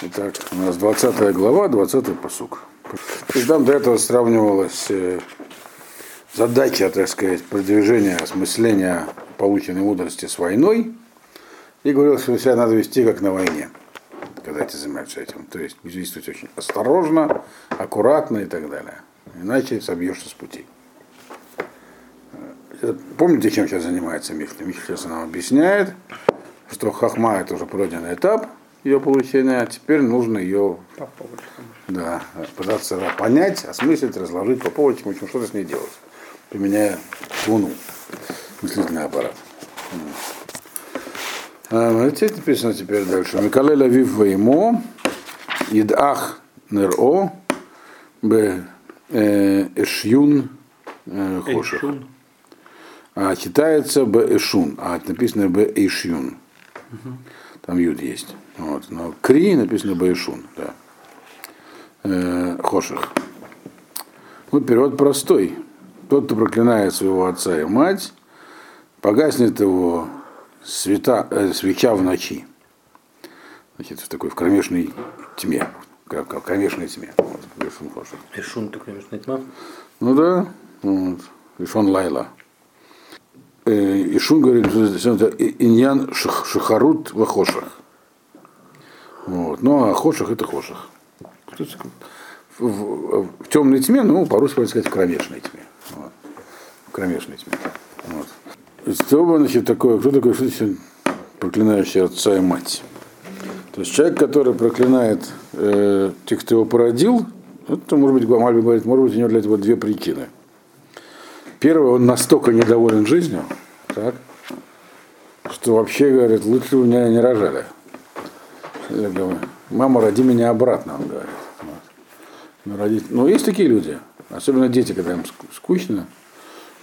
Итак, у нас 20 глава, 20 посук. Есть там до этого сравнивалась э, задача, так сказать, продвижения, осмысления полученной мудрости с войной. И говорилось, что себя надо вести как на войне, когда ты занимаешься этим. То есть действовать очень осторожно, аккуратно и так далее. Иначе собьешься с пути. Э, Помните, чем сейчас занимается Михли? Михли сейчас нам объясняет, что хахма это уже пройденный этап ее получения, а теперь нужно ее да, пытаться понять, осмыслить, разложить по полочкам, в общем, что-то с ней делать, применяя луну, мыслительный аппарат. А, здесь написано теперь дальше. Микалеля вив ваимо, идах неро, б эшюн хоших. А читается б эшун, а написано б эшюн. Там юд есть. Вот. Но кри написано б эшун, да. Э, хоших. Ну, перевод простой. Тот, кто проклинает своего отца и мать, погаснет его света, э, свеча в ночи. Значит, в такой в кромешной тьме. Как, в кромешной тьме. Вот, Решун Хоших. Решун ты, конечно, тьма. Ну да, вот. Решон Лайла. Э, Ишун говорит, что это иньян ших- шихарут в хошах. Вот. Ну, а хошах это хошах. В, в- в темной тьме, ну, по-русски можно сказать, в кромешной тьме. Вот. В кромешной тьме. Вот. И Что значит, такое, кто такой, что значит проклинающий отца и мать? То есть человек, который проклинает э, тех, кто его породил, это, может быть, Гамальби говорит, может быть, у него для этого две причины. Первое, он настолько недоволен жизнью, так, что вообще, говорит, лучше бы меня не рожали. Я говорю, Мама, роди меня обратно, он говорит. Ну, родить- ну, есть такие люди, особенно дети, когда им ск- скучно,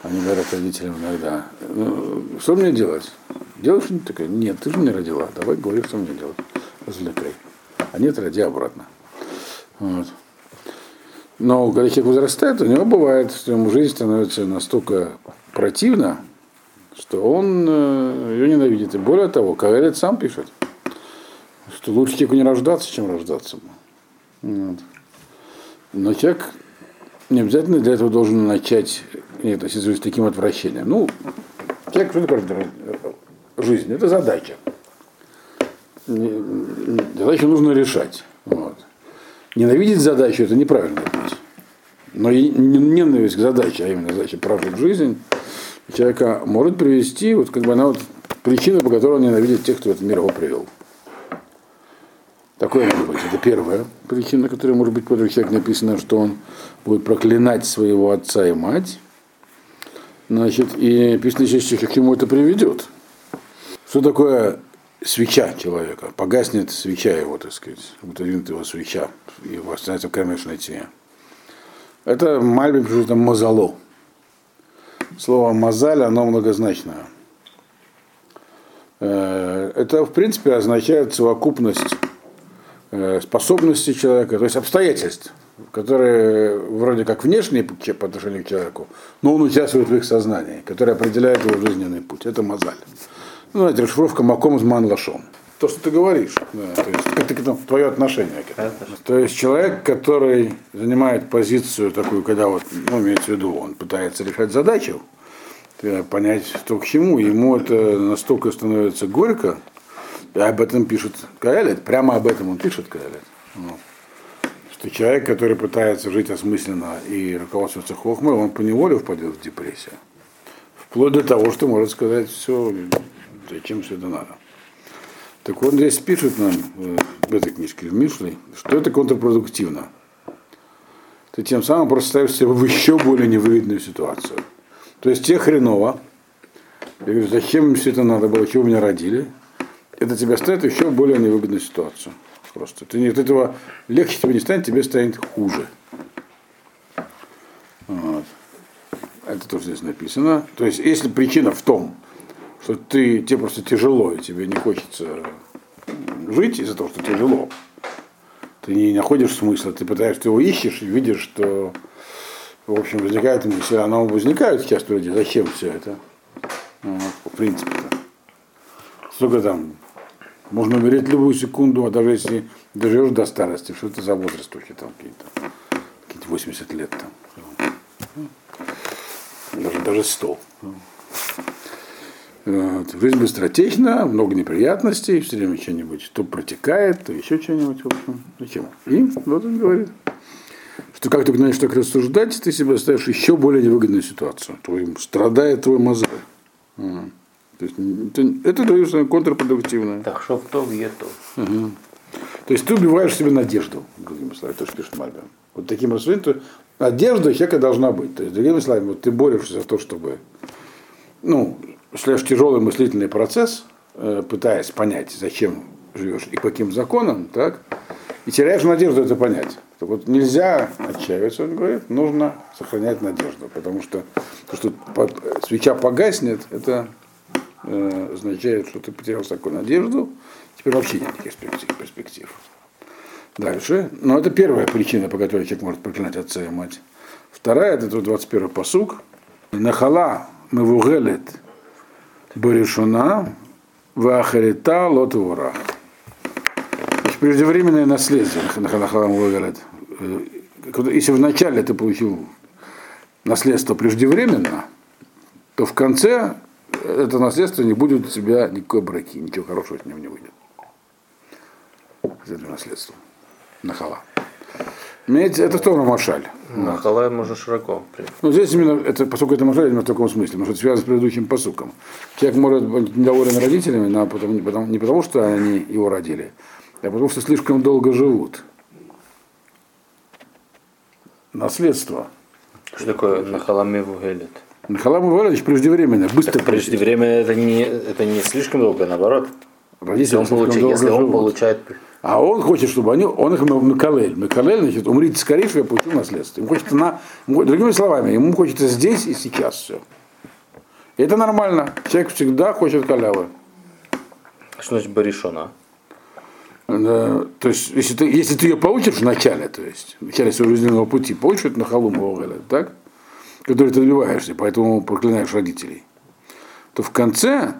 они говорят родителям иногда, «Ну, что мне делать? Делаешь что-нибудь такое? Нет, ты же меня родила, давай говори, что мне делать. Развлекай. А нет, роди обратно. Вот. Но когда человек возрастает, у него бывает, что ему жизнь становится настолько противна, что он э, ее ненавидит. И более того, Кавелет сам пишет, что лучше человеку не рождаться, чем рождаться. Вот. Но человек не обязательно для этого должен начать нет, относиться с таким отвращением. Ну, человек, что такое жизнь? Это задача. Задачу нужно решать. Вот. Ненавидеть задачу это неправильный путь. Но ненависть к задаче, а именно задача прожить жизнь, человека может привести, вот как бы она вот причина, по которой он ненавидит тех, кто этот мир его привел. Такое может быть. Это первая причина, которая может быть, которой человек написано, что он будет проклинать своего отца и мать. Значит, и написано еще, к чему это приведет. Что такое свеча человека? Погаснет свеча его, так сказать, вот один его свеча, и останется в кромешной тьме. Это Мальби пишет там мазало. Слово мазаль, оно многозначное. Э, Это, в принципе, означает совокупность э, способностей человека, то есть обстоятельств, которые вроде как внешние по отношению к человеку, но он участвует в их сознании, которые определяют его жизненный путь. Это мозаль. Ну, знаете, расшифровка маком зман лашон. То, что ты говоришь, да, то есть это к этому твое отношение к этому. То есть человек, который занимает позицию такую, когда вот, ну, имеется в виду, он пытается решать задачу, э, понять, что к чему, ему это настолько становится горько, и об этом пишет Каэлит, прямо об этом он пишет Каэлит. Вот. Что человек, который пытается жить осмысленно и руководствоваться хохмой, он поневоле впадет в депрессию. Вплоть до того, что может сказать, все, зачем все это надо. Так он здесь пишет нам э, в этой книжке, в Мишле, что это контрпродуктивно. Ты тем самым просто ставишь себя в еще более невыгодную ситуацию. То есть тебе хреново. Я говорю, зачем им все это надо было, чего меня родили? Это тебя ставит в еще более невыгодную ситуацию. Просто. Ты не, от этого легче тебе не станет, тебе станет хуже. Вот. Это тоже здесь написано. То есть, если причина в том, что ты, тебе просто тяжело, и тебе не хочется жить из-за того, что тяжело, ты не находишь смысла, ты пытаешься, его ищешь и видишь, что, в общем, возникает мысль, оно возникает часто у людей, зачем все это? Вот, в принципе-то. Сколько там Можно умереть любую секунду, а даже если доживешь до старости, что это за возраст вообще там какие-то, какие-то 80 лет там. Даже, даже 100. Вот. Жизнь быстротечна, много неприятностей, все время что-нибудь то протекает, то еще что-нибудь, в общем. Зачем? И вот он говорит, что как только начнешь так рассуждать, ты себя ставишь еще более невыгодную ситуацию. Твой, страдает твой мозг. То есть, это, это контрпродуктивно. Так что в то, где то. Угу. То есть ты убиваешь себе надежду, другими словами, то, что пишет Мальбин. Вот таким рассуждением, надежда человека должна быть. То есть, другими словами, вот ты борешься за то, чтобы, ну, шляешь тяжелый мыслительный процесс, э, пытаясь понять, зачем живешь и каким законам, так, и теряешь надежду это понять. Так вот нельзя отчаиваться, он говорит, нужно сохранять надежду, потому что то, что свеча погаснет, это э, означает, что ты потерял такую надежду, теперь вообще нет перспектив. перспектив. Дальше. Но это первая причина, по которой человек может проклинать отца и мать. Вторая, это 21 посук. Нахала мевугелет Баришуна, Вахарита, Лотвора. Преждевременное наследие, говорят. Если вначале ты получил наследство преждевременно, то в конце это наследство не будет у тебя никакой браки, ничего хорошего от него не выйдет. Это наследство. Нахала. Имеется, это тоже машаль. Нахала можно широко. Ну, здесь именно, это, поскольку это машаль, именно в таком смысле, потому что это связано с предыдущим посуком. Человек может быть недоволен родителями, но потом, не, потому, не потому, что они его родили, а потому что слишком долго живут. Наследство. Что такое нахалами вугелит? Нахалами вугелит преждевременно, быстро. Так преждевременно это не, это не слишком долго, наоборот. Родители если он, получает, если он получает а он хочет, чтобы они, он их Мекалель. Мекалель, значит, умрите скорее, чтобы я получил наследство. Ему хочется на, другими словами, ему хочется здесь и сейчас все. И это нормально. Человек всегда хочет халявы. Что значит баришона? Да, то есть, если ты, если ты ее получишь в начале, то есть, в начале своего жизненного пути, получишь это на халум так? Который ты добиваешься, поэтому проклинаешь родителей, то в конце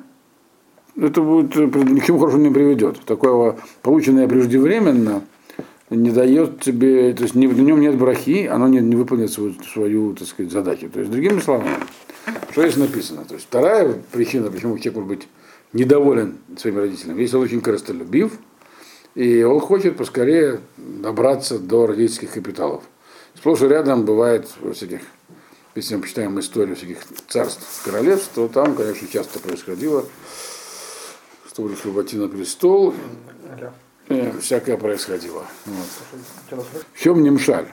это будет, э, ни к чему хорошему не приведет. Такое полученное преждевременно не дает тебе, то есть в нем нет брахи, оно не, не выполнит свою, свою так сказать, задачу. То есть, другими словами, что здесь написано? То есть, вторая причина, почему человек может быть недоволен своими родителями, если он очень корыстолюбив, и он хочет поскорее добраться до родительских капиталов. Сплошь и рядом бывает во всяких, если мы почитаем историю всяких царств, королевств, то там, конечно, часто происходило что решил войти на престол, э, всякое происходило. Вот. В чем немшаль?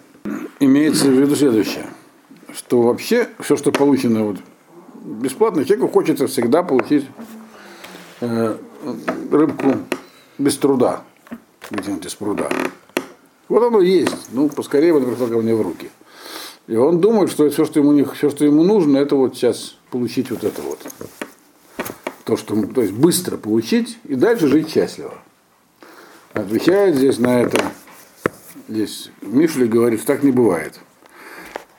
Имеется в виду следующее, что вообще все, что получено вот бесплатно, человеку хочется всегда получить э, рыбку без труда, где-нибудь из пруда. Вот оно есть, ну, поскорее вот пришло ко мне в руки. И он думает, что все, что ему, все, что ему нужно, это вот сейчас получить вот это вот то, что, то есть быстро получить и дальше жить счастливо. Отвечает здесь на это, здесь Мишли говорит, что так не бывает.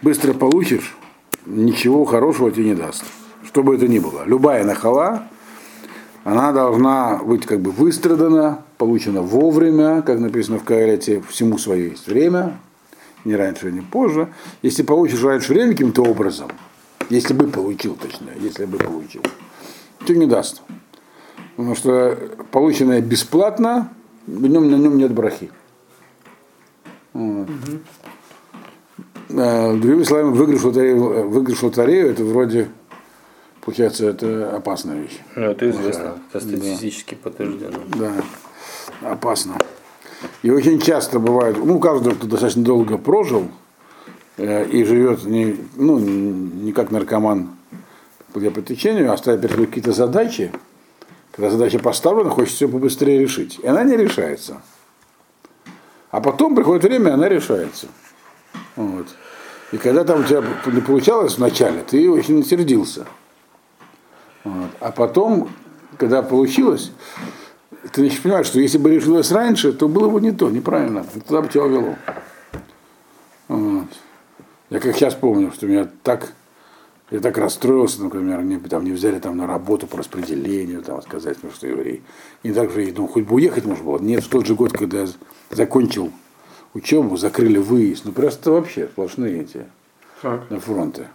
Быстро получишь, ничего хорошего тебе не даст. Что бы это ни было. Любая нахала, она должна быть как бы выстрадана, получена вовремя, как написано в Каэлете, всему свое есть время, не раньше, не позже. Если получишь раньше время каким-то образом, если бы получил, точнее, если бы получил, тебе не даст. Потому что полученное бесплатно, в нем, на нем нет брахи. Вот. Угу. Другими словами, выигрыш лотерею, выигрыш лотерею это вроде, получается, это опасная вещь. Ну, это известно, это статистически да. подтверждено. Да, опасно. И очень часто бывает, ну, каждый, кто достаточно долго прожил э, и живет не, ну, не как наркоман где по течению, оставить перед собой какие-то задачи, когда задача поставлена, хочется ее побыстрее решить. И она не решается. А потом приходит время, она решается. Вот. И когда там у тебя не получалось вначале, ты очень сердился. Вот. А потом, когда получилось, ты начинаешь понимать, что если бы решилось раньше, то было бы не то, неправильно. И туда бы тебя увело. Вот. Я как сейчас помню, что меня так Я так расстроился, например, мне там не взяли там на работу по распределению, там сказать, ну, что еврей. И так же, думаю, хоть бы уехать можно было. Нет, в тот же год, когда я закончил учебу, закрыли выезд. Ну просто вообще сплошные эти Так. на фронты.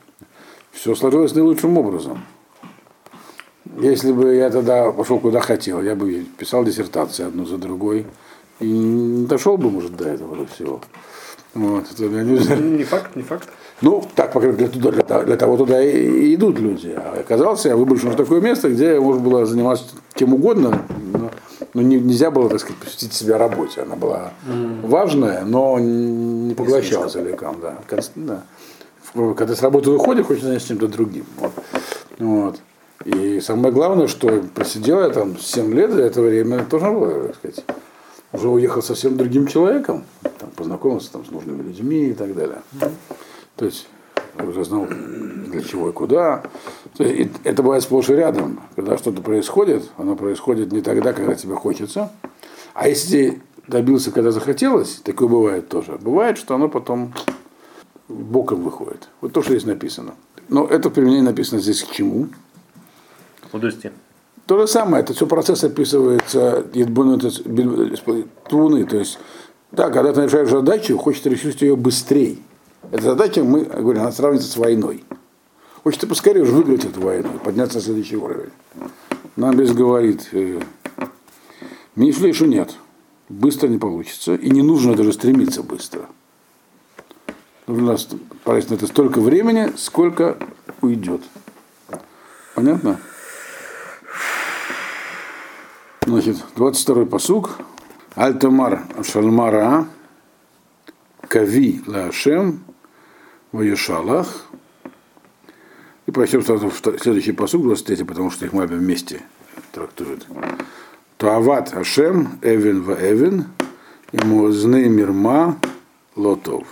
Все сложилось наилучшим образом. Если бы я тогда пошел куда хотел, я бы писал диссертации одну за другой. И не дошел бы, может, до этого всего. Вот, меня не факт, не факт. Ну, так, по крайней мере, для, для, того- для того туда и, идут люди. А оказался я выброшен в такое место, где можно было заниматься чем угодно, но, но не- нельзя было, так сказать, посвятить себя работе. Она была важная, но не поглощалась целиком. Да. Конс- да. Когда с работы выходишь, хочешь заняться чем-то другим. Вот. Вот. И самое главное, что просидел я там 7 лет, за это время тоже было, так сказать, уже уехал совсем другим человеком, там, познакомился там, с нужными людьми и так далее. То есть уже знал, для чего и куда. То есть, и это бывает сплошь и рядом. Когда что-то происходит, оно происходит не тогда, когда тебе хочется. А если добился, когда захотелось, такое бывает тоже. Бывает, что оно потом боком выходит. Вот то, что здесь написано. Но это применение написано здесь к чему? Мудрости. То же самое, это все процесс описывается твуны. То есть, да, когда ты решаешь задачу, хочется решить ее быстрее. Эта задача, мы говорим, она сравнится с войной. Хочется поскорее уже выиграть эту войну, подняться на следующий уровень. Нам без говорит, э, Мишлейшу нет, быстро не получится, и не нужно даже стремиться быстро. Нужно потратить на это столько времени, сколько уйдет. Понятно? Значит, 22-й посуг. Альтамар Шалмара Кави Лашем Ваешалах. И прочтем сразу следующий посуг, 23 потому что их Маби вместе трактуют. Туават Ашем Эвен Ва Эвен и Музны Мирма Лотов.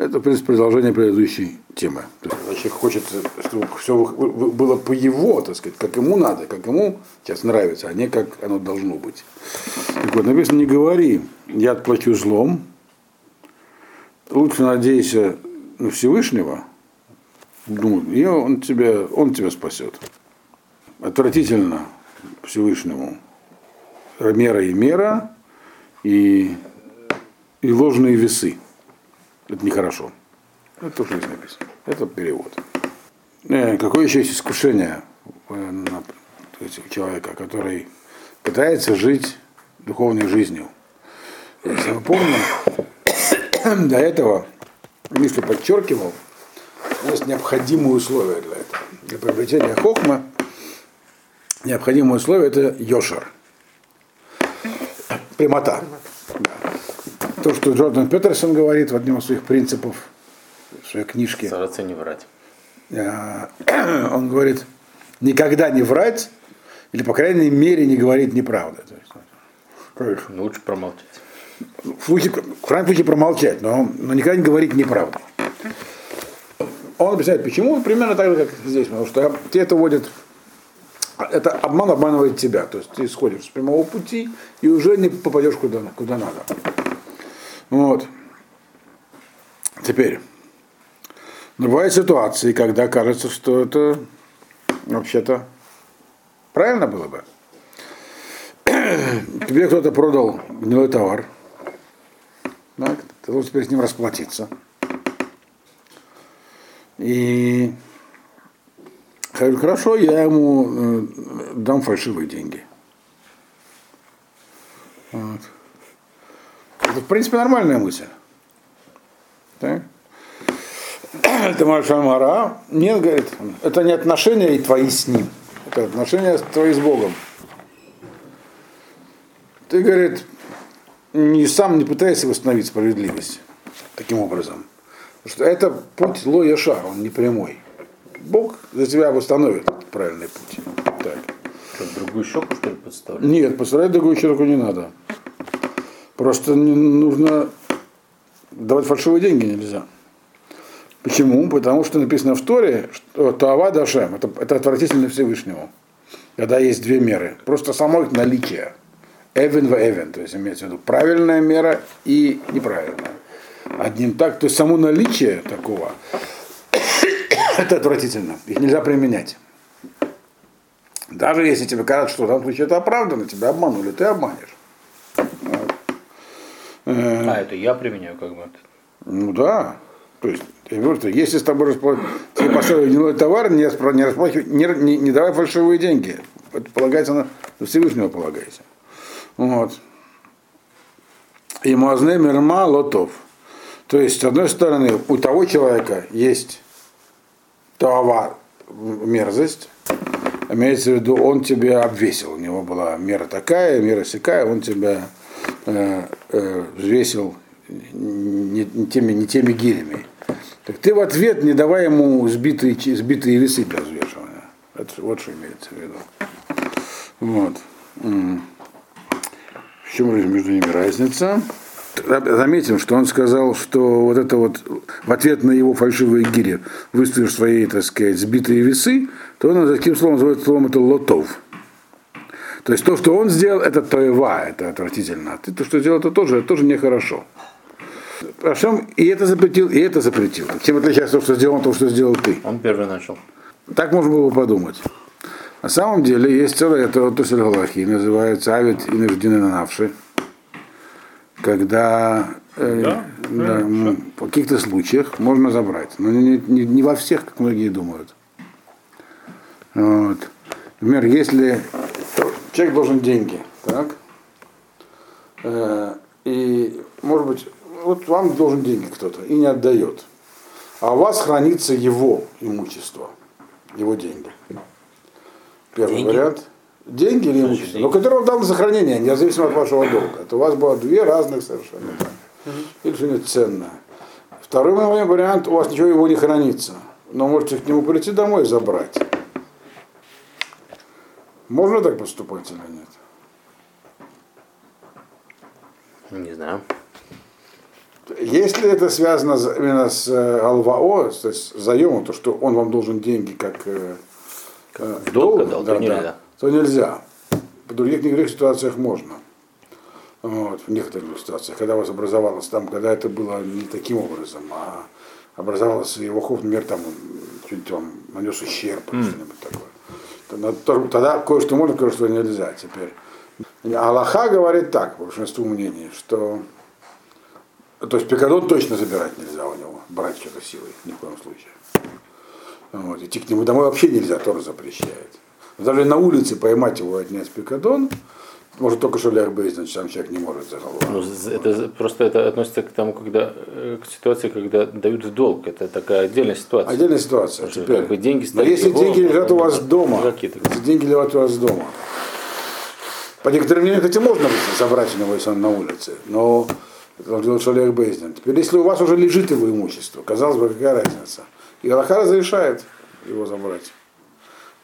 Это, в принципе, продолжение предыдущей темы. Человек хочет, чтобы все было по его, так сказать, как ему надо, как ему сейчас нравится, а не как оно должно быть. Так вот, написано, не говори, я отплачу злом, лучше надейся на Всевышнего, думаю, и он тебя, он тебя спасет. Отвратительно Всевышнему мера и мера, и, и ложные весы. Это нехорошо. Это то, что здесь написано. Это перевод. Э, Какое еще есть искушение э, у человека, который пытается жить духовной жизнью. Если мы помним, до этого Миша подчеркивал, есть необходимые условия для этого. Для приобретения хохма необходимое условие это йошер. Прямота. Да. То, что Джордан Петерсон говорит в одном из своих принципов, в своей книжке, Стараться не врать. э, он говорит, никогда не врать, или, по крайней мере, не говорить неправду. Конечно, Ну, лучше промолчать. в, случае- в крайнем случае промолчать, но, но никогда не говорить неправду. Он объясняет, почему, примерно так же, как здесь, потому что тебе это вводит, это обман обманывает тебя, то есть ты сходишь с прямого пути и уже не попадешь куда, куда надо. Вот. Теперь, бывают ситуации, когда кажется, что это вообще-то правильно было бы. Тебе кто-то продал гнилой товар, так, ты должен теперь с ним расплатиться. И хорошо, я ему э, дам фальшивые деньги. Вот. Это, в принципе, нормальная мысль. Так? Это Машамара. Нет, говорит, это не отношения твои с ним. Это отношения твои с Богом. Ты, говорит, не сам не пытайся восстановить справедливость таким образом. Потому что это путь лоя шар, он не прямой. Бог за тебя восстановит правильный путь. Так. Что, другую щеку, что ли, подставлять? Нет, подставлять другую человеку не надо. Просто нужно давать фальшивые деньги нельзя. Почему? Потому что написано в Торе, что Туава Дашем, это, это отвратительно Всевышнему. Когда есть две меры. Просто само их наличие. Эвен в эвен, то есть имеется в виду правильная мера и неправильная. Одним так, то есть само наличие такого, Это отвратительно. Их нельзя применять. Даже если тебе кажется, что в данном случае это оправдано, тебя обманули, ты обманешь. Э, А, это я применяю как бы. Ну да. То есть, я говорю, что если с тобой расплатить, тебе поставили гнилой товар, не, распро- не, расплачивай- не, не- не давай фальшивые деньги. Это полагается на на Всевышнего полагайся. Вот. И мазне мирма лотов. То есть, с одной стороны, у того человека есть товар, мерзость, имеется в виду, он тебя обвесил, у него была мера такая, мера сякая, он тебя э, э, взвесил не, не теми, не теми гирями. Так ты в ответ не давай ему сбитые, сбитые весы для взвешивания. Это вот что имеется в виду. Вот. В чем между ними разница? Заметим, что он сказал, что вот это вот в ответ на его фальшивые гири выставишь свои, так сказать, сбитые весы, то он таким словом называет словом это лотов. То есть то, что он сделал, это тоева, это отвратительно. А ты то, что сделал, это тоже, это тоже нехорошо. Причем и это запретил, и это запретил. Чем отличается то, что сделал, от того, что сделал ты? Он первый начал. Так можно было подумать. На самом деле есть целое, это вот Тусель Галахи, называется Авид и Наждины Навши, когда э, Да, да, м, в каких-то случаях можно забрать, но не, не- не во всех, как многие думают. Вот. Например, если человек должен деньги, так, э, и, может быть, вот вам должен деньги кто-то и не отдает, а у вас хранится его имущество, его деньги. Первый Деньги? вариант. Деньги или имущество, но которое он дал на сохранение, независимо от вашего долга. Это у вас было две разных совершенно. да. Или что-нибудь ценное. Второй вариант, у вас ничего его не хранится. Но можете к нему прийти домой и забрать. Можно так поступать или нет? Не знаю. Если это связано именно с э, алвао, то есть с заемом, то что он вам должен деньги как э, э, в долг то да, нельзя. да, то нельзя. В других некоторых ситуациях можно. Вот, в некоторых ситуациях, когда у вас образовалось там, когда это было не таким образом, а образовалось его ход, например, там чуть вам нанес ущерб или что-нибудь такое. Тогда, то- тогда кое-что можно, кое-что нельзя теперь. Аллаха говорит так, по большинству мнений, что то есть пикадон точно забирать нельзя у него, брать что-то силой, ни в коем случае. Вот. Идти к нему домой вообще нельзя, Тора запрещает. Даже на улице поймать его и отнять пикадон, может только шалях Бейзен, сам человек не может за голову. Ну, это просто это относится к тому, когда э, к ситуации, когда дают в долг. Это такая отдельная ситуация. Отдельная ситуация. Потому что Теперь. как бы деньги Но если его, деньги лежат у вас дома, если деньги лежат у вас дома, по некоторым мнениям, кстати, можно забрать у него, если он на улице, но это делает шалях Бейзен. Теперь, если у вас уже лежит его имущество, казалось бы, какая разница? И Аллаха разрешает его забрать.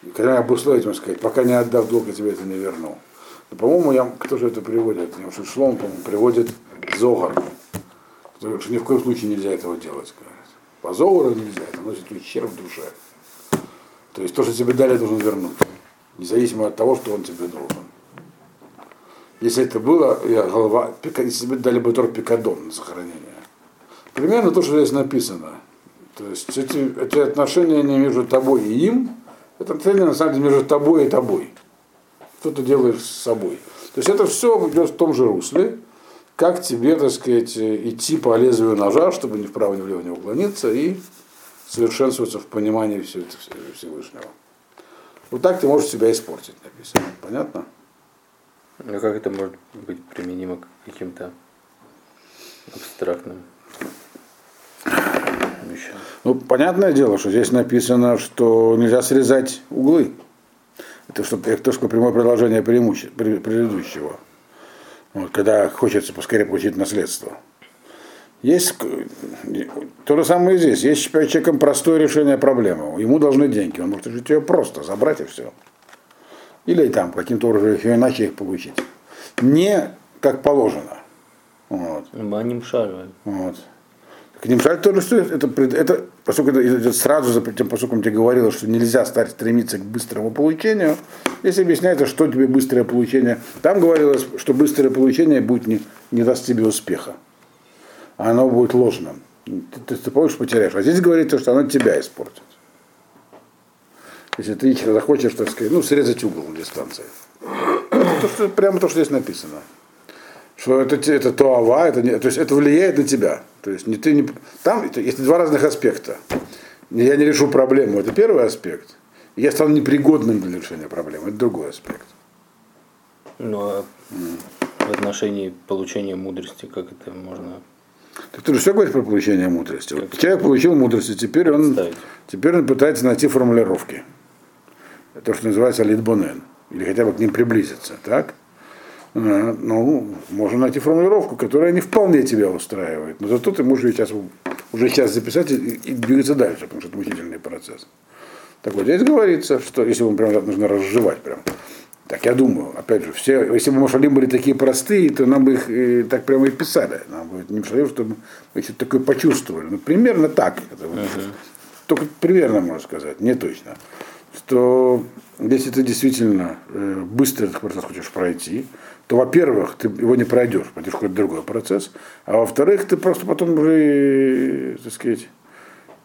И когда обусловить, ему сказать, пока не отдав долг, я тебе это не верну. По-моему, я, кто же это приводит? Я уж Шлом, по-моему, приводит Зогар. Говорит, что ни в коем случае нельзя этого делать. По Зогару нельзя, это носит ущерб душе. То есть то, что тебе дали, должен вернуть. Независимо от того, что он тебе должен. Если это было, я, голова, если тебе дали бы только пикадон на сохранение. Примерно то, что здесь написано. То есть эти, эти отношения не между тобой и им, это отношения на самом деле между тобой и тобой. Что ты делаешь с собой. То есть это все идет в том же русле, как тебе, так сказать, идти по лезвию ножа, чтобы ни вправо, ни влево не уклониться и совершенствоваться в понимании всего это- Всевышнего. Вот так ты можешь себя испортить, написано. Понятно? Ну как это может быть применимо к каким-то абстрактным вещам? Ну, понятное дело, что здесь написано, что нельзя срезать углы. Это что, это только прямое продолжение преимуще- предыдущего. Вот, когда хочется поскорее получить наследство. Есть то же самое здесь. Есть перед человеком простое решение проблемы. Ему должны деньги. Он может решить ее просто, забрать и все. Или там каким-то образом иначе их получить. Не как положено. Вот. Мы не мшариваем. Вот. К ним жаль тоже стоит. Это, это, поскольку это идет сразу за тем, поскольку тебе говорилось, что нельзя стать стремиться к быстрому получению, здесь объясняется, что тебе быстрое получение. Там говорилось, что быстрое получение будет не, не даст тебе успеха. Оно будет ложным. Ты, ты, ты получишь, потеряешь. А здесь говорится, что оно тебя испортит. Если ты захочешь, так сказать, ну, срезать угол дистанции. То, что, прямо то, что здесь написано. Что это, это туава, это не, то есть это влияет на тебя. То есть не ты не, там есть два разных аспекта. Я не решу проблему, это первый аспект. Я стану непригодным для решения проблемы, это другой аспект. Ну а в отношении получения мудрости, как это можно так ты же все говоришь про получение мудрости. Вот человек получил мудрость, и теперь он, теперь он пытается найти формулировки. То, что называется литбонен. Или хотя бы к ним приблизиться. Так? А, ну, можно найти формулировку, которая не вполне тебя устраивает. Но зато ты можешь сейчас, уже сейчас записать и, и двигаться дальше, потому что это мучительный процесс. Так вот, здесь говорится, что если вам прям нужно разжевать прям, так я думаю, опять же, все, если бы Машалим были такие простые, то нам бы их и, так прямо и писали. Нам бы не Машалим, чтобы мы что-то такое почувствовали. Ну, примерно так. Это, uh-huh. Только примерно можно сказать, не точно. Что если ты действительно э, быстро этот процесс хочешь пройти, то, во-первых, ты его не пройдешь, пойдешь какой-то другой процесс, а во-вторых, ты просто потом уже, так сказать,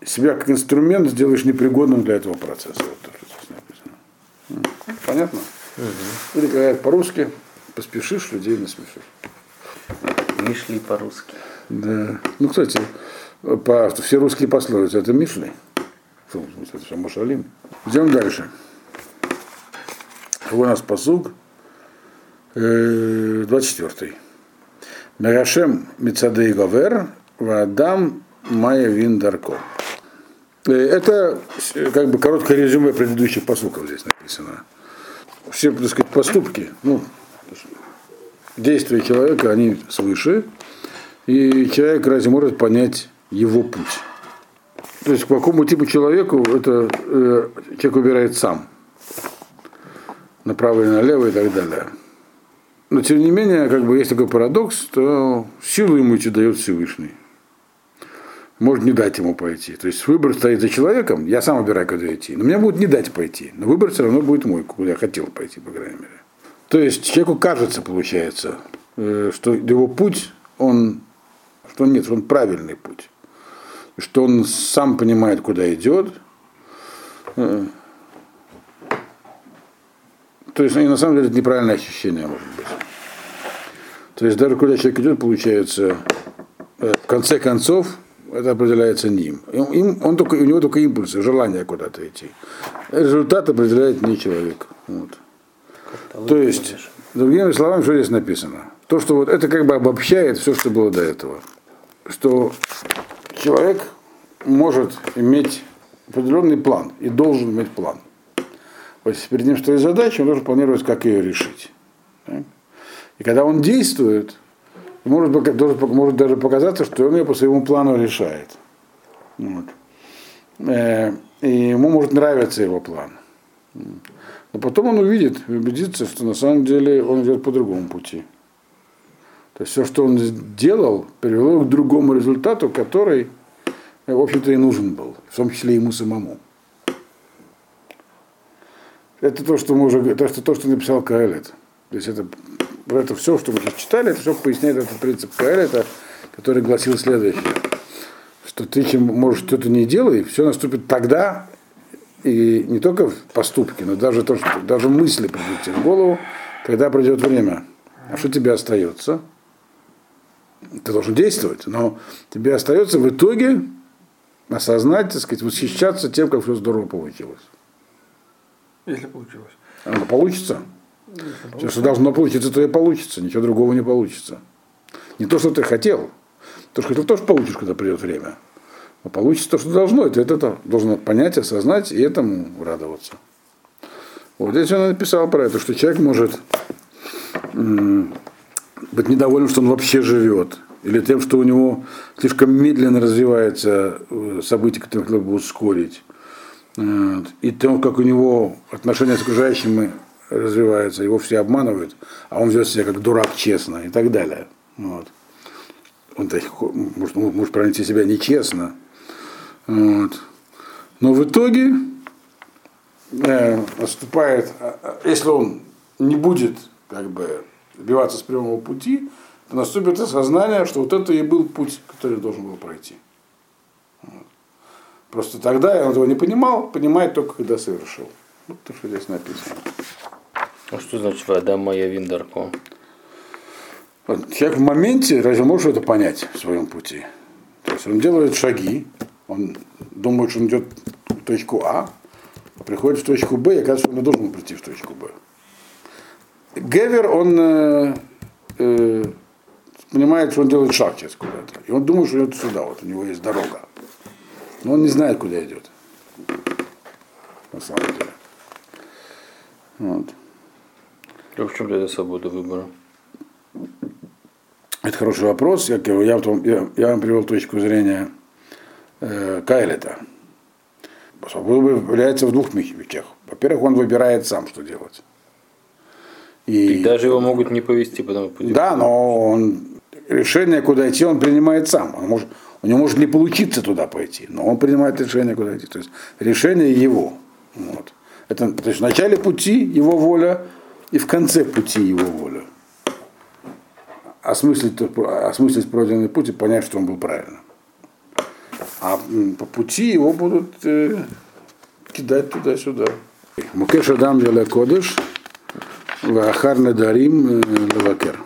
себя как инструмент сделаешь непригодным для этого процесса. Вот то, что здесь написано. Понятно? Угу. Или говорят по-русски, поспешишь, людей насмешишь. Мишли по-русски. Да. Ну, кстати, по, все русские пословицы это Мишли. Это все Машалим. Идем дальше. У нас посуг 24. Мерашем Мицадей Гавер, Вадам Майя Виндарко. Э, это как бы короткое резюме предыдущих посуков здесь написано все, так сказать, поступки, ну, действия человека, они свыше, и человек разве может понять его путь. То есть к какому типу человеку это э, человек выбирает сам. Направо или налево и так далее. Но тем не менее, как бы есть такой парадокс, то силу ему эти дает Всевышний может не дать ему пойти. То есть выбор стоит за человеком, я сам выбираю, куда идти. Но мне будут не дать пойти. Но выбор все равно будет мой, куда я хотел пойти, по крайней мере. То есть человеку кажется, получается, э, что его путь, он, что нет, он правильный путь. Что он сам понимает, куда идет. То есть, на самом деле, это неправильное ощущение, может быть. То есть, даже куда человек идет, получается, э, в конце концов, это определяется ним. Им, он только, у него только импульсы, желание куда-то идти. Результат определяет не человек. Вот. То есть, другими словами, что здесь написано? То, что вот это как бы обобщает все, что было до этого. Что человек может иметь определенный план и должен иметь план. Вот перед ним стоит задача, он должен планировать, как ее решить. И когда он действует, может, может даже показаться, что он ее по своему плану решает. Вот. Э, и ему может нравиться его план. Но потом он увидит, убедится, что на самом деле он идет по другому пути. То есть все, что он сделал, привело к другому результату, который, в общем-то, и нужен был, в том числе ему самому. Это то, что мы уже, то, что, то, что написал Каэлет. То есть это это все, что мы сейчас читали, это все поясняет этот принцип Каэлета, который гласил следующее, что ты чем можешь что-то не делай, все наступит тогда, и не только в поступке, но даже то, что даже мысли придут тебе в голову, когда придет время. А что тебе остается? Ты должен действовать, но тебе остается в итоге осознать, так сказать, восхищаться тем, как все здорово получилось. Если получилось. Оно получится. Все, что должно получиться, то и получится. Ничего другого не получится. Не то, что ты хотел. То, что хотел, тоже получишь, когда придет время. Но получится то, что должно. И ты это должен понять, осознать и этому радоваться. Вот здесь он написал про это, что человек может быть недоволен, что он вообще живет, или тем, что у него слишком медленно развивается э, события, которые хотел бы ускорить, и тем, как у него отношения с окружающими развивается, его все обманывают, а он ведет себя как дурак честно и так далее. Вот. Он может, может пронести себя нечестно. Вот. Но в итоге э, наступает, а, а, если он не будет как бы сбиваться с прямого пути, то наступит осознание, что вот это и был путь, который должен был пройти. Вот. Просто тогда он этого не понимал, понимает только когда совершил. Вот то, что здесь написано. А что значит вода моя виндарко? Вот Человек в моменте разве может это понять в своем пути? То есть он делает шаги, он думает, что он идет в точку А, приходит в точку Б, и оказывается, он не должен прийти в точку Б. Гевер, он э, э, понимает, что он делает шаг сейчас куда-то. И он думает, что идет сюда, вот у него есть дорога. Но он не знает, куда идет. На самом деле. Вот. А в чем тогда свобода выбора? Это хороший вопрос. Я, я, том- я, я вам привел точку зрения э, Кайлета. Свобода является в двух вещах. Во-первых, он выбирает сам, что делать. И, И даже его могут не повести по тому пути. да, но он, решение, куда идти, он принимает сам. Он может, у него может не получиться туда пойти, но он принимает решение, куда идти. То есть решение его. Вот. Это, то есть в начале пути его воля и в конце пути его воля. Осмыслить, осмыслить пройденный путь и понять, что он был правильным. А по пути его будут э, кидать туда-сюда. Мукеш Адам Яле Кодыш, Вахар Надарим э, Левакер.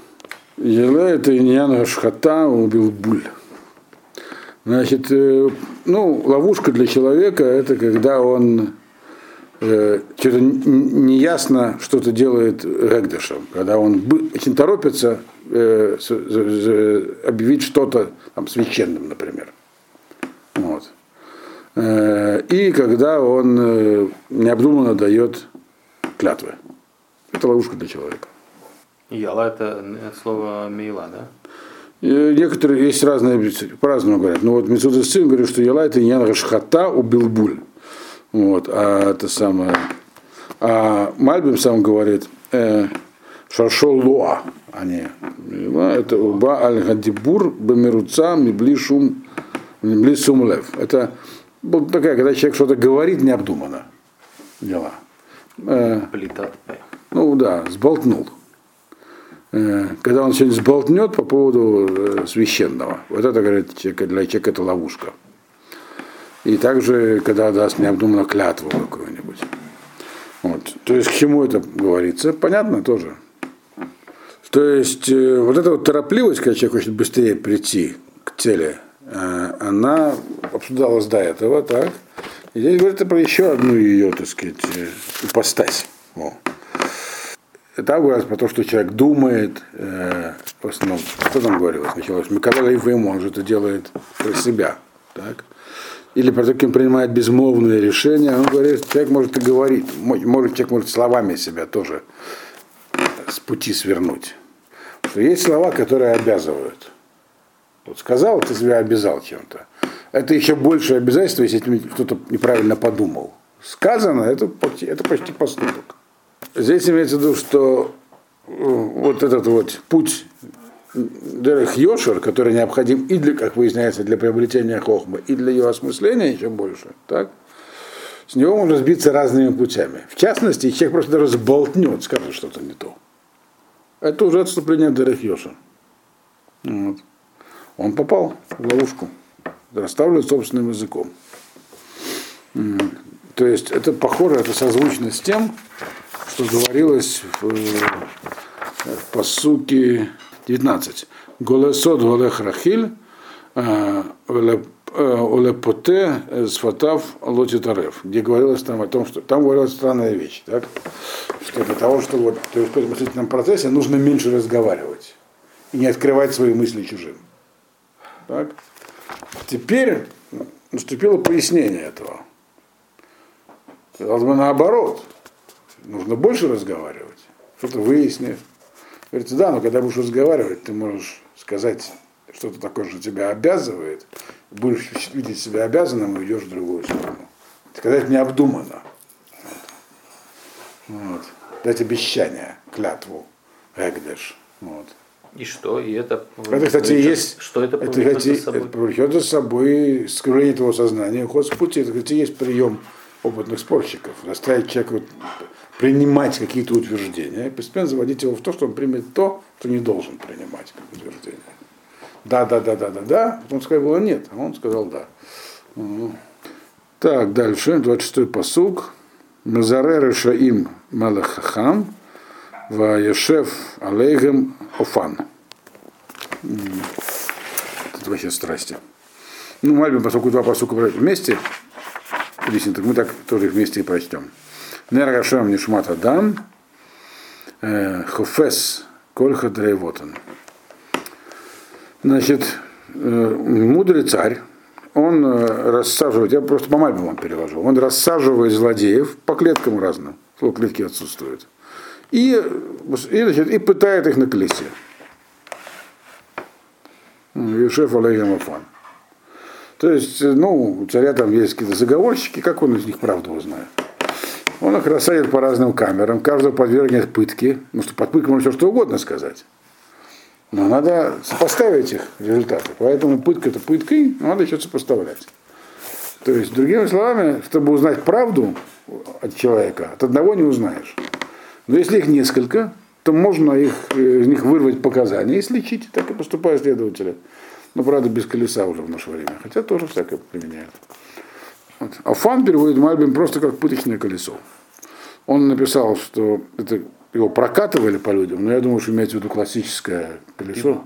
Еле это иньян Шхата убил буль. Значит, э, ну, ловушка для человека это когда он э, что-то неясно что-то делает Гэгдышем, когда он очень торопится э, объявить что-то там, священным, например. Вот. Э, И когда он э, необдуманно дает клятвы. Это ловушка для человека. Яла это от слова мейла, да? И Некоторые есть разные, по-разному говорят. Ну вот Мисуда сын говорит, что Ела это Ян Рашхата убил буль. Вот, а это самое. А Мальбим сам говорит, э, Шаршол Луа, а не Ела, это Уба Аль Гадибур Бамируца Мибли Шум Мибли. Это вот такая, когда человек что-то говорит необдуманно. Дела. Э, ну да, сболтнул. Э, Когда он что-нибудь сболтнет по поводу э, священного, вот это, говорит, для человека это ловушка. И также, когда даст необдуманно клятву какую-нибудь. Вот. То есть, к чему это говорится, понятно тоже. То есть, э, вот эта вот торопливость, когда человек хочет быстрее прийти к цели, она обсуждалась до этого, так? И здесь говорится про еще одну ее, так сказать, ипостась. Там говорится про то, что человек думает, э, в основном, что там говорилось, началось, Микаэла ему, он же это делает про себя, так? Или про то, кем принимает безмолвные решения, он говорит, человек может и говорить, мо- может, человек может словами себя тоже с пути свернуть. Что есть слова, которые обязывают. Вот сказал, ты себя обязал чем-то. Это еще больше обязательство, если кто-то неправильно подумал. Сказано, это это почти поступок. Здесь имеется в виду, что э, вот этот вот путь Дерех Йошер, который необходим и для, как выясняется, для приобретения хохмы, и для ее осмысления еще больше, так? С него можно сбиться разными путями. В частности, человек просто даже сболтнет, скажет что-то не то. Это уже отступление Дерех Йошер. Вот. Он попал в ловушку, расставлен собственным языком. То есть это похоже, это созвучно с тем, что говорилось в, э, в посуке 19. Голесот голех рахиль, э, э, олепоте э, сфатав лотитарев, где говорилось там о том, что там говорилась странная вещь, так? что для того, чтобы вот, то есть в мыслительном процессе нужно меньше разговаривать и не открывать свои мысли чужим. Так? Теперь наступило пояснение этого. Казалось бы, наоборот. Нужно больше разговаривать, что-то выяснив. Говорится, да, но когда будешь разговаривать, ты можешь сказать что-то такое, что тебя обязывает, будешь видеть себя обязанным и идешь в другую сторону. Сказать необдуманно. Вот. Дать обещание, клятву, эгдеш. Вот. И что? И это... Это, кстати, повлечет- есть. Что это это, повлечет кстати, за собой? это повлечет за собой скрывание твоего сознания, уход с пути. Это, кстати, есть прием опытных спорщиков. Заставить человека принимать какие-то утверждения, и постепенно заводить его в то, что он примет то, что не должен принимать как утверждение. Да, да, да, да, да, да. Он сказал нет, а он сказал да. Мгм. Так, дальше, 26-й посуг. Мазаре Решаим Малахахам, Ваешев Алейгем Офан. Это вообще страсти. Ну, Мальбим, поскольку два посука вместе, так мы так тоже их вместе и прочтем. Нер Гашем Нишмат Адам, Хофес Кольха Дрейвотан. Значит, мудрый царь, он рассаживает, я просто по мальбу вам переложу, он рассаживает злодеев по клеткам разным, слово клетки отсутствует, и, и, значит, и пытает их на колесе. Юшеф Алейхем Афан. То есть, ну, у царя там есть какие-то заговорщики, как он из них правду узнает? Он их рассадит по разным камерам, каждого подвергнет пытке, ну что под пыткой можно все что угодно сказать. Но надо сопоставить их результаты. Поэтому пытка это пыткой, но надо еще сопоставлять. То есть, другими словами, чтобы узнать правду от человека, от одного не узнаешь. Но если их несколько, то можно их, из них вырвать показания и слечить. Так и поступают следователи. Но, правда, без колеса уже в наше время. Хотя тоже всякое применяют. Вот. А фан переводит Мальбим просто как пыточное колесо. Он написал, что это его прокатывали по людям, но я думаю, что имеется в виду классическое колесо,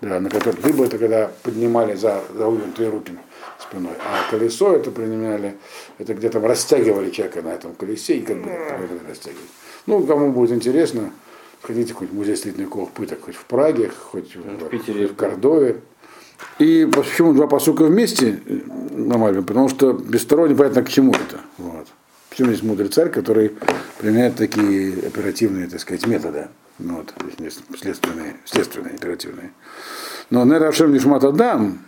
да, на котором либо это когда поднимали за, за увенутые руки спиной, а колесо это применяли, это где-то растягивали человека на этом колесе и как бы растягивали. Ну, кому будет интересно, сходите хоть в музей средневековых пыток, хоть в Праге, хоть в, в, Питере, в Кордове. И почему два посука вместе нормально? Потому что без второго непонятно к чему это. Вот. Почему есть мудрый царь, который применяет такие оперативные, так сказать, методы. Ну, вот, следственные, следственные, оперативные. Но Нер Ашем Нишмат Адам,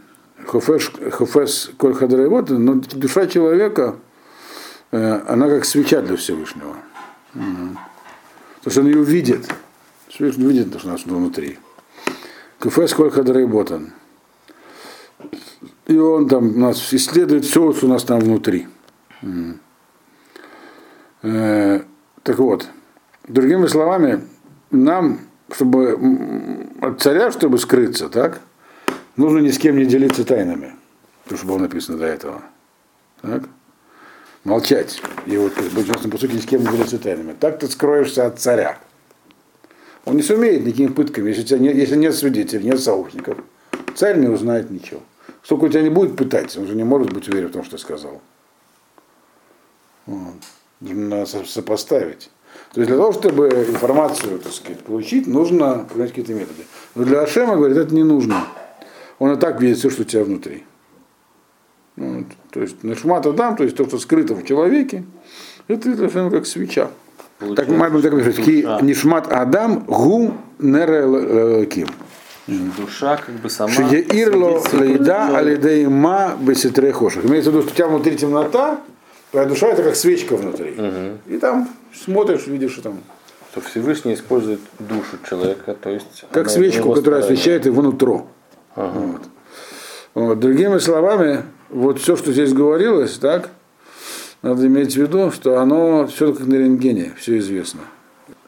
Хофес Коль вот, но душа человека, э, она как свеча для Всевышнего. То, что он ее видит. Всевышний видит то, что у нас внутри. Хофес Коль Хадрейботан. И он там нас исследует все, что у нас там внутри. Э, так вот, другими словами, нам, чтобы от царя, чтобы скрыться, так, нужно ни с кем не делиться тайнами. То, что было написано до этого. Так? Молчать. И вот в по сути, ни с кем не делиться тайнами. Так ты скроешься от царя. Он не сумеет никакими пытками, если, тебя нет, если нет свидетелей, нет сообщников. Царь не узнает ничего. Сколько у тебя не будет пытать, он же не может быть уверен в том, что сказал. Вот. Надо сопоставить. То есть для того, чтобы информацию, так сказать, получить, нужно принять какие-то методы. Но для Ашема, говорит, это не нужно. Он и так видит все, что у тебя внутри. Вот. То есть нашмат Адам, то есть то, что скрыто в человеке, это для Ашема как свеча. Получается. Так мы так говорим, нишмат Адам гу нерелаким. Душа как бы сама. Шиеирло лейда алидейма беситрехошах. Имеется в виду, что у тебя внутри темнота, Твоя душа это как свечка внутри. Угу. И там смотришь, видишь, что там. То Всевышний использует душу человека, то есть. Как свечку, которая освещает его нутро. Ага. Вот. Вот. Другими словами, вот все, что здесь говорилось, так, надо иметь в виду, что оно все как на рентгене, все известно.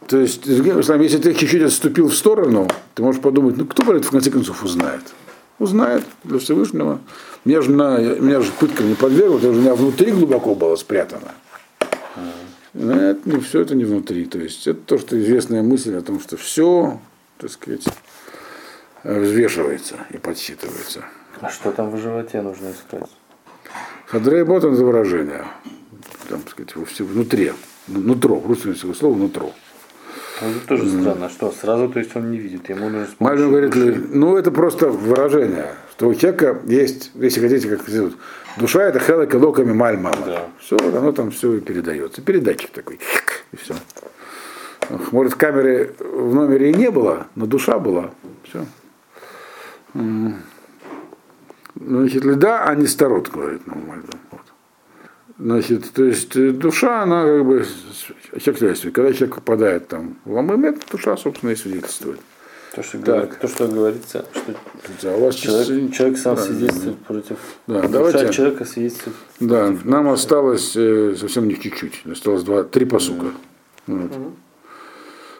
То есть, если ты чуть-чуть отступил в сторону, ты можешь подумать, ну кто про это в конце концов узнает? Узнает для Всевышнего. Меня же, на, меня же пыткам не подвергло, это же у меня внутри глубоко было спрятано. Но это не все это не внутри. То есть это то, что известная мысль о том, что все, так сказать, взвешивается и подсчитывается. А что там в животе нужно искать? Хадрей это выражение. Там, так сказать, внутри. Нутро, русское слово нутро. Ну, это тоже странно, что сразу, то есть он не видит, ему нужно Мальбин говорит, ну это просто выражение, что у человека есть, если хотите, как зовут, душа это хелек и локами мальмама. Да. Все, оно там все передается. Передатчик такой, и все. Может, камеры в номере и не было, но душа была. Все. Значит, леда, а не старот, говорит нам Мальбин. Значит, то есть э, душа, она как бы человек Когда человек попадает там в ламемет, душа, собственно, и свидетельствует. То, что, так. то, что говорится, что да, у вас человек, человек сам да, свидетельствует да. против да, душа давайте, человека свидетельствует. Да, против нам осталось э, совсем не чуть-чуть. Осталось два, три посука. Вот.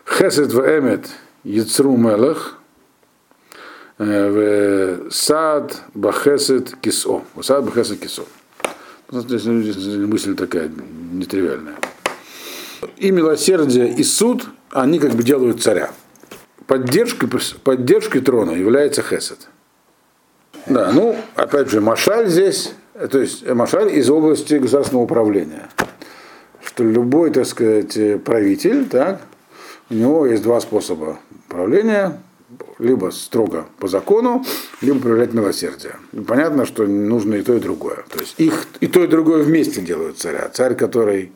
Хесед в эмет яцру мелах э, в сад бахесед кисо. Сад бахесед кисо. Здесь мысль такая нетривиальная. И милосердие, и суд, они как бы делают царя. Поддержкой, поддержкой трона является Хесед. Да, ну, опять же, Машаль здесь, то есть Машаль из области государственного управления. Что любой, так сказать, правитель, так, у него есть два способа управления, либо строго по закону, либо проявлять милосердие. И понятно, что нужно и то, и другое. То есть их и то, и другое вместе делают царя. Царь, который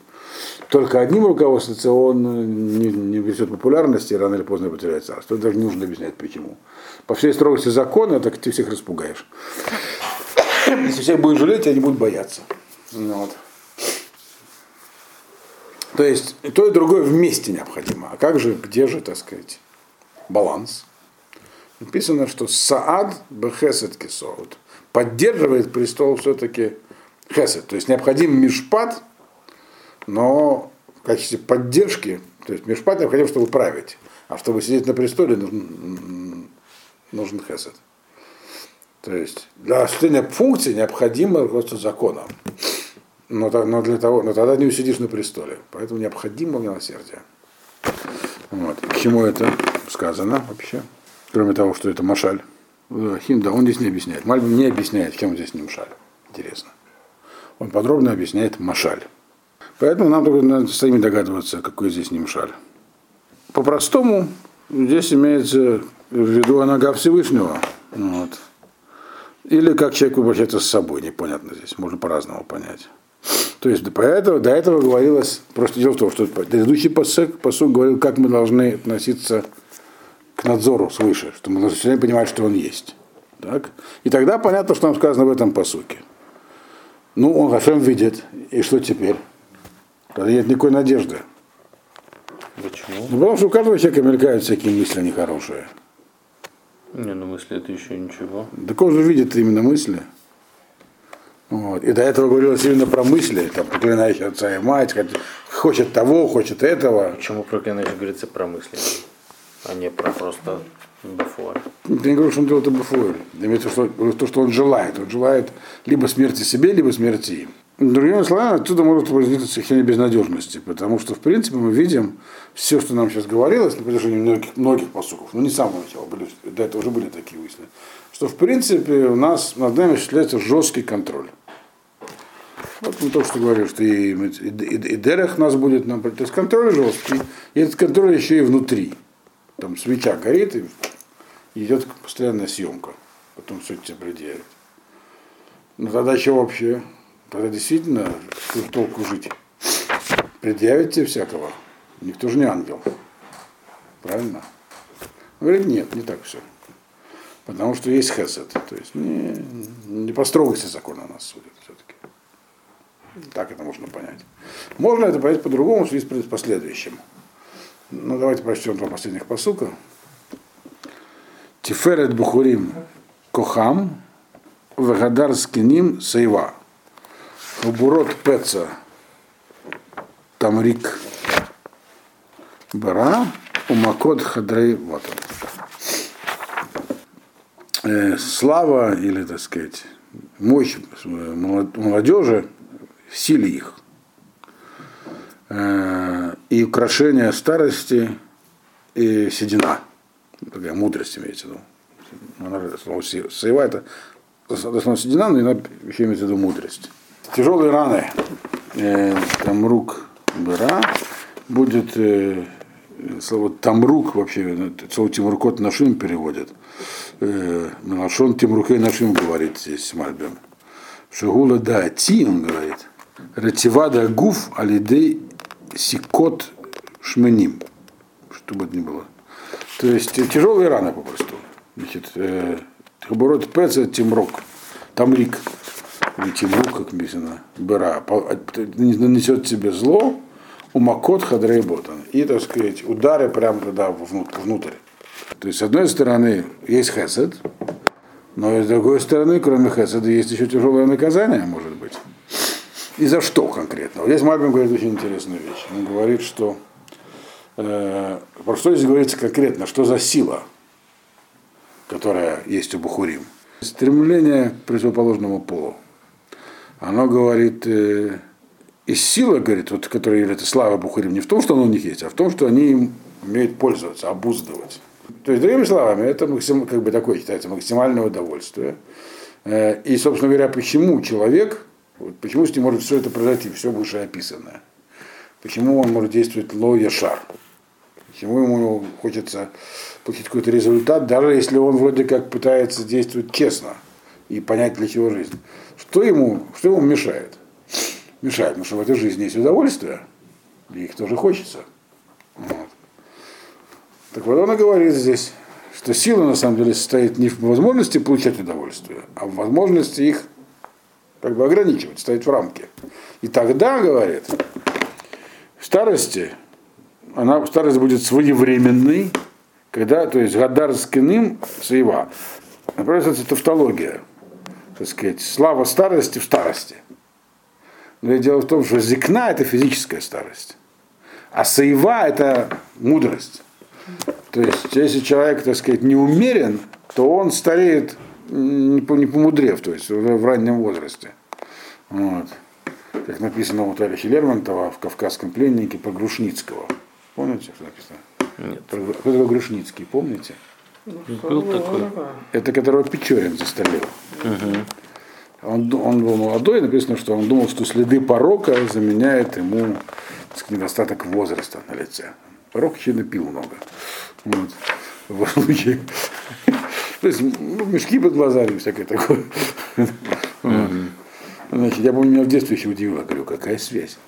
только одним руководствуется, он не, не несет популярности и рано или поздно потеряет царство. Это даже не нужно объяснять, почему. По всей строгости закона, так ты всех распугаешь. Если всех будешь жалеть, они будут бояться. Вот. То есть и то, и другое вместе необходимо. А как же, где же, так сказать, баланс? Написано, что Саад Бехесед Кисоут поддерживает престол все-таки Хесед. То есть необходим мишпат, но в качестве поддержки, то есть мишпат необходим, чтобы править. А чтобы сидеть на престоле, нужен, нужен Хесед. То есть для осуществления функции необходимо руководство законом. Но, но, для того, но тогда не усидишь на престоле. Поэтому необходимо милосердие. Вот. К чему это сказано вообще? Кроме того, что это Машаль. Хим, да, он здесь не объясняет. Мальбим не объясняет, чем здесь не Машаль. Интересно. Он подробно объясняет Машаль. Поэтому нам только надо сами догадываться, какой здесь не Машаль. По-простому, здесь имеется в виду нога Всевышнего. Вот. Или как человек обращается с собой, непонятно здесь, можно по-разному понять. То есть до этого, до этого говорилось, просто дело в том, что предыдущий посок, посок говорил, как мы должны относиться к надзору свыше, что мы должны понимать, что он есть. Так? И тогда понятно, что нам сказано в этом посуке. Ну, он Хашем видит, и что теперь? Тогда нет никакой надежды. Почему? Ну, потому что у каждого человека мелькают всякие мысли нехорошие. Не, ну мысли это еще ничего. Так он же видит именно мысли. Вот. И до этого говорилось именно про мысли, там, проклинающий отца и мать, хочет того, хочет этого. Почему проклинающий говорится про мысли? А не про просто Бафуэль. Я не говорю, что он делает это Бафуэль. Имеется что, то, что он желает. Он желает либо смерти себе, либо смерти им. Другими словами, отсюда может возникнуть состояние безнадежности, потому что, в принципе, мы видим все, что нам сейчас говорилось на протяжении многих, многих посуков, ну не с самого начала, были, до этого уже были такие мысли, что, в принципе, у нас над нами осуществляется жесткий контроль. Вот мы только что говорили, что и, и, и, и Дерех нас будет, то есть контроль жесткий, и этот контроль еще и внутри там свеча горит, и идет постоянная съемка. Потом все тебе предъявит. Ну тогда что вообще? Тогда действительно в толку жить. Предъявить тебе всякого. Никто же не ангел. Правильно? Он говорит, нет, не так все. Потому что есть хесед. То есть не, не по строгости закона нас судят все-таки. Так это можно понять. Можно это понять по-другому, в связи с последующим. Ну, давайте прочтем два последних посука. Тиферет Бухурим Кохам, Вагадар Скиним Сейва. Убурот Пеца Тамрик Бара, Умакот Хадрей вот э, Слава или, так сказать, мощь молодежи в силе их. Э, и украшение старости и седина. Такая мудрость имеется в виду. Она, слово саева это основная седина, но еще имеется в виду мудрость. Тяжелые раны, э, там рук быра, будет э, слово тамрук вообще, слово тимуркот нашим переводят. Э, Нашон тимрукей нашим говорит здесь Мальбем. Шагула да, ти, он говорит. Ретивада гуф алидей сикот шменим, чтобы это ни было. То есть тяжелые раны попросту. Значит, э, Хабурот Пеца Тимрок, Тамрик, или Тимрук, как написано, Бера, нанесет себе зло, умакот хадрей ботан. И, так сказать, удары прямо туда внутрь. То есть, с одной стороны, есть хесед, но с другой стороны, кроме хеседа, есть еще тяжелое наказание, может быть. И за что конкретно? Здесь Мальбин говорит очень интересную вещь. Он говорит, что э, про что здесь говорится конкретно, что за сила, которая есть у Бухурим. Стремление к противоположному полу. Оно говорит, э, И сила, говорит, вот, которая является слава Бухарим, не в том, что она у них есть, а в том, что они им умеют пользоваться, обуздывать. То есть, другими словами, это максим, как бы такое считается максимальное удовольствие. Э, и, собственно говоря, почему человек, вот почему с ним может все это произойти, все выше описанное. Почему он может действовать лоя шар. Почему ему хочется получить какой-то результат, даже если он вроде как пытается действовать честно и понять, для чего жизнь. Что ему, что ему мешает? Мешает, потому что в этой жизни есть удовольствие, и их тоже хочется. Вот. Так вот он и говорит здесь, что сила на самом деле состоит не в возможности получать удовольствие, а в возможности их как бы ограничивать, ставить в рамки. И тогда, говорит, в старости, она, старость будет своевременной, когда, то есть Гадар с Киным, Саева, например, тавтология, так сказать, слава старости в старости. Но дело в том, что зикна это физическая старость, а Саева это мудрость. То есть, если человек, так сказать, не умерен, то он стареет не, помудрев, то есть в раннем возрасте. Вот. Как написано у товарища Лермонтова в «Кавказском пленнике» про Грушницкого. Помните, что написано? Нет. Про, кто такой Грушницкий, помните? Ну, Был такой. Это которого Печорин застрелил. Угу. Он, он был молодой, написано, что он думал, что следы порока заменяет ему сказать, недостаток возраста на лице. Порок еще напил много. Вот. В случае. То есть ну, мешки под глазами, всякое такое. Значит, я помню, меня в детстве еще удивило, говорю, какая связь.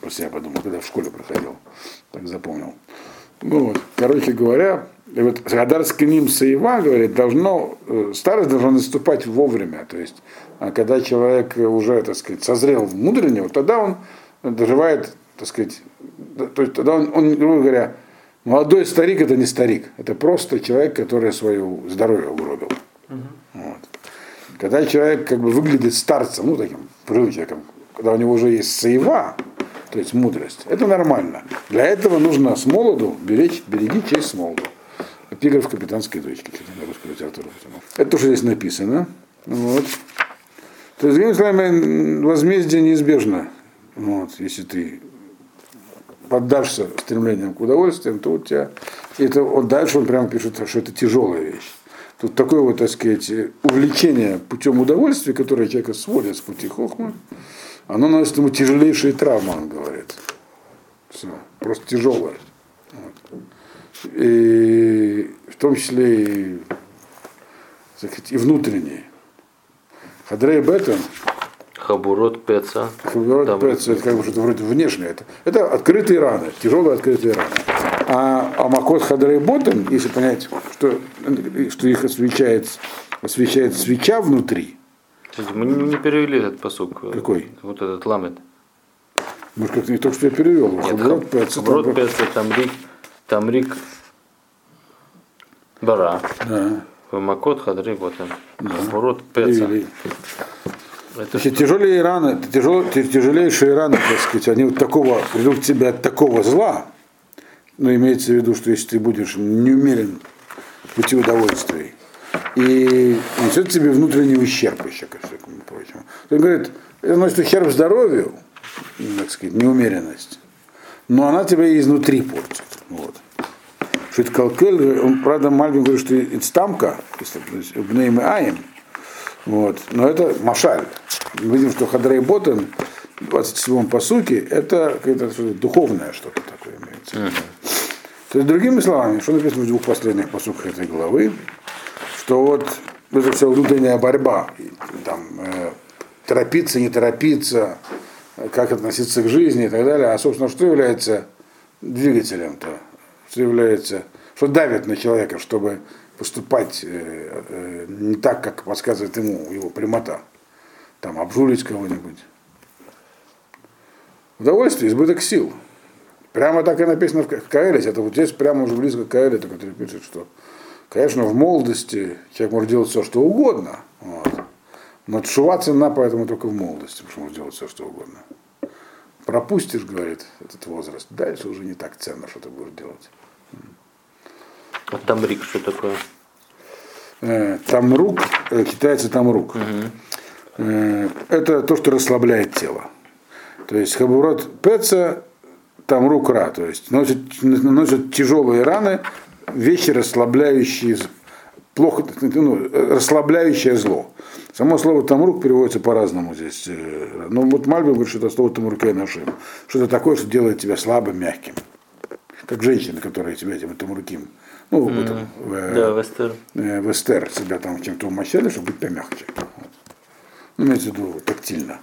Про себя подумал, когда в школе проходил. Так запомнил. Ну вот, короче говоря, вот Радар Скиним Саева, говорит, должно, э, старость должна наступать вовремя. То есть, а когда человек уже, так сказать, созрел в мудрении, вот тогда он доживает, так сказать, то есть тогда он, он, грубо говоря, молодой старик это не старик, это просто человек, который свое здоровье угробил. Uh-huh. Вот. Когда человек как бы выглядит старцем, ну таким человеком, когда у него уже есть саева, то есть мудрость, это нормально. Для этого нужно с молоду беречь, береги честь с молоду. Эпиграф капитанской дочки, на русскую литературу. Это то, что здесь написано. Вот. То есть, другими словами, возмездие неизбежно. Вот, если ты поддашься стремлениям к удовольствиям, то у тебя... Это, вот дальше он прямо пишет, что это тяжелая вещь. Тут такое вот, так сказать, увлечение путем удовольствия, которое человека сводит с пути хохмы, оно наносит ему тяжелейшие травмы, он говорит. Все, просто тяжелое. Вот. И в том числе и, так сказать, и внутренние. Хадрей Беттон, Хабурот Пеца. Хабурот Пеца, это как бы что-то вроде внешнее. Это, это открытые раны, тяжелые открытые раны. А, а Макот Хадрей Ботом, если понять, что, что их освещает, освещает свеча внутри. Мы не перевели этот посук. Какой? Вот этот ламет. Может, как не то, что я перевел. Нет, Хабурот Пеца. Хабурот Пеца, Тамрик, Тамрик Бара. Да. Макот Хадрей Ботом. Да. Хабурот Пеца. Это Значит, тяжелые раны, тяжел, тяжелейшие раны, так сказать, они вот такого, придут к тебе от такого зла, но имеется в виду, что если ты будешь неумерен в пути удовольствий, и несет тебе внутренний ущерб еще, ко всякому прочему. Он говорит, это носит ущерб здоровью, так сказать, неумеренность, но она тебя изнутри портит. Вот. Что это колкель, он, правда, Мальбин говорит, что инстамка, если бнейм аем, вот. Но это машаль. Мы видим, что Хадрей Ботен в 27-м посуке это какое-то духовное что-то такое имеется. Uh-huh. То есть, другими словами, что написано в двух последних посуках этой главы, что вот это все внутренняя борьба, там, э, торопиться, не торопиться, как относиться к жизни и так далее. А, собственно, что является двигателем-то? Что является, что давит на человека, чтобы поступать э, э, не так, как подсказывает ему его прямота. Там обжулить кого-нибудь. Удовольствие, избыток сил. Прямо так и написано в Каэлесе. Это вот здесь прямо уже близко к Каэлету, который пишет, что, конечно, в молодости человек может делать все, что угодно. Вот. Но тшува цена поэтому только в молодости, потому что может делать все, что угодно. Пропустишь, говорит, этот возраст, дальше уже не так ценно, что ты будешь делать. А тамрик что такое? Э, тамрук, э, китайцы тамрук. Угу. Это то, что расслабляет тело. То есть хабурот пеца, там рукра, то есть носят, наносят тяжелые раны, вещи расслабляющие, плохо, ну, расслабляющее зло. Само слово тамрук переводится по-разному здесь. Но вот Мальбин говорит, что это слово тамруке нашим. Что-то такое, что делает тебя слабым, мягким. Как женщина, которая тебя этим тамруким. Ну, в этом, в, Да, Вестер. э, в эстер себя там чем-то умощали, чтобы быть помягче. Ну, имеется в виду тактильно.